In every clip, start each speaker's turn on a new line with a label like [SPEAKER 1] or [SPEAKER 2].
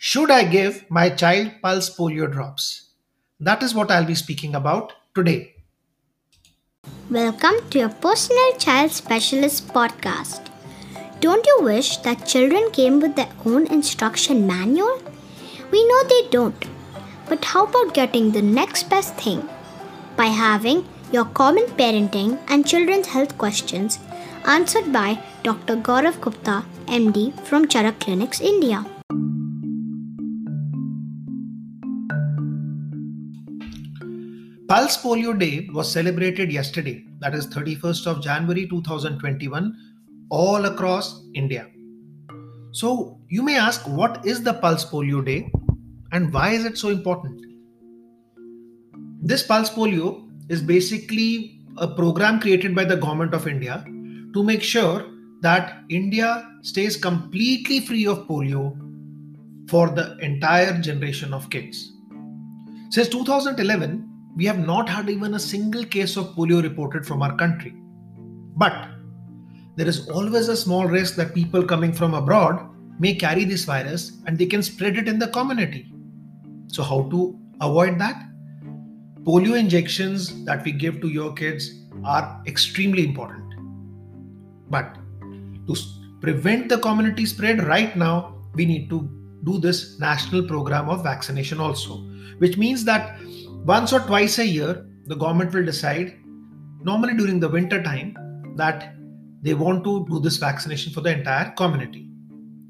[SPEAKER 1] Should I give my child pulse polio drops? That is what I'll be speaking about today.
[SPEAKER 2] Welcome to your personal child specialist podcast. Don't you wish that children came with their own instruction manual? We know they don't. But how about getting the next best thing? By having your common parenting and children's health questions answered by Dr. Gaurav Gupta, MD from Charak Clinics, India.
[SPEAKER 1] Pulse Polio Day was celebrated yesterday, that is 31st of January 2021, all across India. So, you may ask, what is the Pulse Polio Day and why is it so important? This Pulse Polio is basically a program created by the government of India to make sure that India stays completely free of polio for the entire generation of kids. Since 2011, we have not had even a single case of polio reported from our country. But there is always a small risk that people coming from abroad may carry this virus and they can spread it in the community. So, how to avoid that? Polio injections that we give to your kids are extremely important. But to prevent the community spread right now, we need to do this national program of vaccination also, which means that once or twice a year, the government will decide, normally during the winter time, that they want to do this vaccination for the entire community.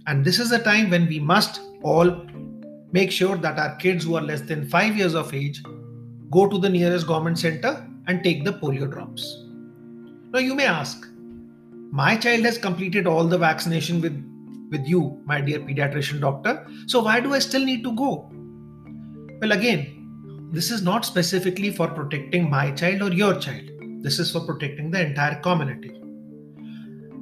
[SPEAKER 1] And this is the time when we must all make sure that our kids who are less than five years of age go to the nearest government center and take the polio drops. Now, you may ask, my child has completed all the vaccination with, with you, my dear pediatrician doctor, so why do I still need to go? Well, again, this is not specifically for protecting my child or your child. This is for protecting the entire community.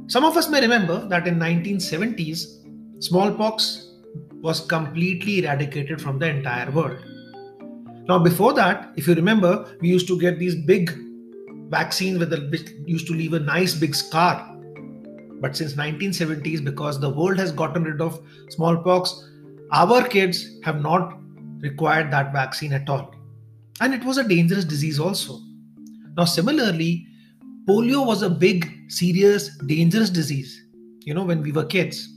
[SPEAKER 1] Some of us may remember that in 1970s, smallpox was completely eradicated from the entire world. Now, before that, if you remember, we used to get these big vaccines with used to leave a nice big scar. But since 1970s, because the world has gotten rid of smallpox, our kids have not required that vaccine at all. And it was a dangerous disease also. Now, similarly, polio was a big, serious, dangerous disease, you know, when we were kids.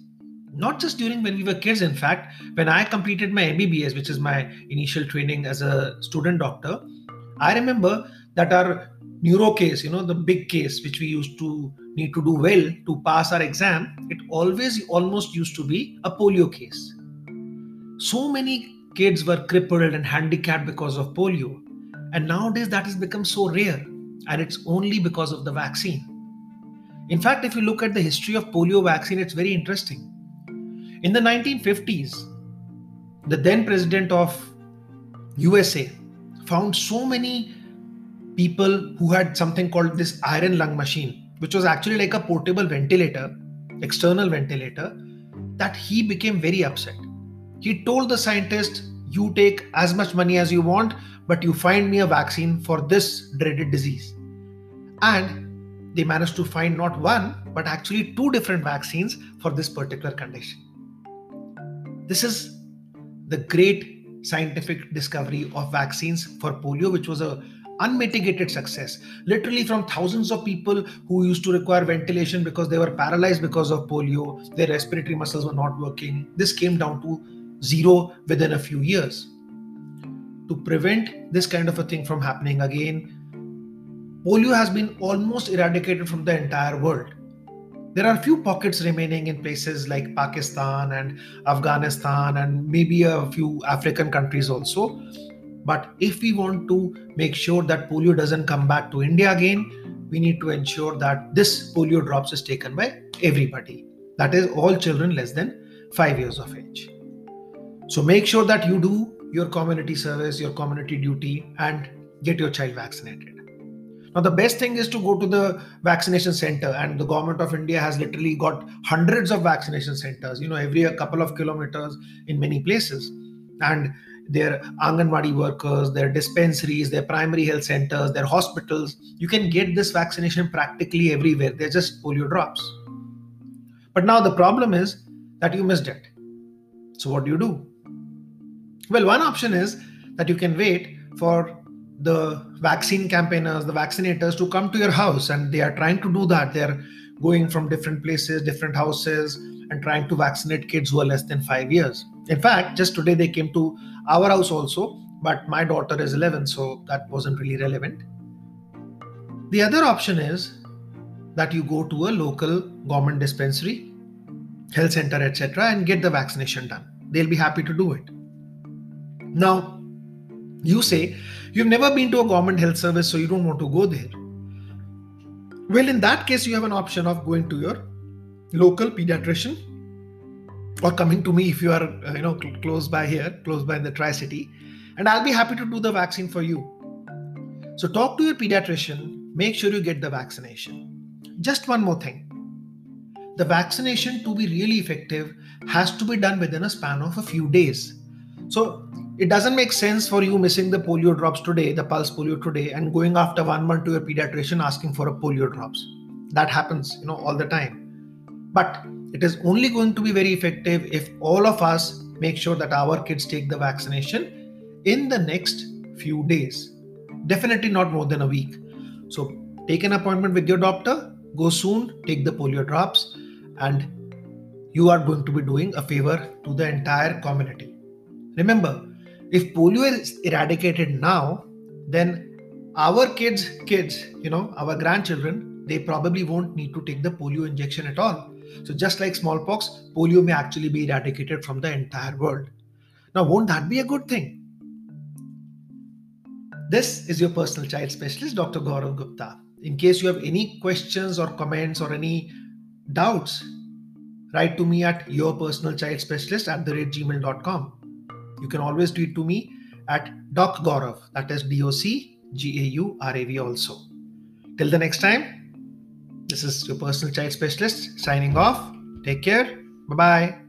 [SPEAKER 1] Not just during when we were kids, in fact, when I completed my MBBS, which is my initial training as a student doctor, I remember that our neuro case, you know, the big case which we used to need to do well to pass our exam, it always almost used to be a polio case. So many kids were crippled and handicapped because of polio. And nowadays that has become so rare, and it's only because of the vaccine. In fact, if you look at the history of polio vaccine, it's very interesting. In the 1950s, the then president of USA found so many people who had something called this iron lung machine, which was actually like a portable ventilator, external ventilator, that he became very upset. He told the scientist, You take as much money as you want, but you find me a vaccine for this dreaded disease. And they managed to find not one, but actually two different vaccines for this particular condition. This is the great scientific discovery of vaccines for polio, which was a unmitigated success. Literally, from thousands of people who used to require ventilation because they were paralyzed because of polio, their respiratory muscles were not working. This came down to zero within a few years. To prevent this kind of a thing from happening again, polio has been almost eradicated from the entire world. There are a few pockets remaining in places like Pakistan and Afghanistan and maybe a few African countries also. But if we want to make sure that polio doesn't come back to India again, we need to ensure that this polio drops is taken by everybody. That is, all children less than five years of age. So make sure that you do your community service, your community duty, and get your child vaccinated. Now, the best thing is to go to the vaccination center, and the government of India has literally got hundreds of vaccination centers, you know, every a couple of kilometers in many places. And their Anganwadi workers, their dispensaries, their primary health centers, their hospitals, you can get this vaccination practically everywhere. They're just polio drops. But now the problem is that you missed it. So, what do you do? Well, one option is that you can wait for the vaccine campaigners, the vaccinators to come to your house, and they are trying to do that. They're going from different places, different houses, and trying to vaccinate kids who are less than five years. In fact, just today they came to our house also, but my daughter is 11, so that wasn't really relevant. The other option is that you go to a local government dispensary, health center, etc., and get the vaccination done. They'll be happy to do it. Now, you say you've never been to a government health service, so you don't want to go there. Well, in that case, you have an option of going to your local pediatrician or coming to me if you are, uh, you know, close by here, close by in the Tri City, and I'll be happy to do the vaccine for you. So, talk to your pediatrician, make sure you get the vaccination. Just one more thing the vaccination to be really effective has to be done within a span of a few days. So, it doesn't make sense for you missing the polio drops today, the pulse polio today, and going after one month to your pediatrician asking for a polio drops. That happens, you know, all the time. But it is only going to be very effective if all of us make sure that our kids take the vaccination in the next few days. Definitely not more than a week. So take an appointment with your doctor, go soon, take the polio drops, and you are going to be doing a favor to the entire community. Remember, if polio is eradicated now, then our kids, kids, you know, our grandchildren, they probably won't need to take the polio injection at all. So just like smallpox, polio may actually be eradicated from the entire world. Now, won't that be a good thing? This is your personal child specialist, Dr. Gaurav Gupta. In case you have any questions or comments or any doubts, write to me at yourpersonalchildspecialist at the rate gmail.com. You can always tweet to me at Doc Gaurav, that is D O C G A U R A V also. Till the next time, this is your personal child specialist signing off. Take care. Bye bye.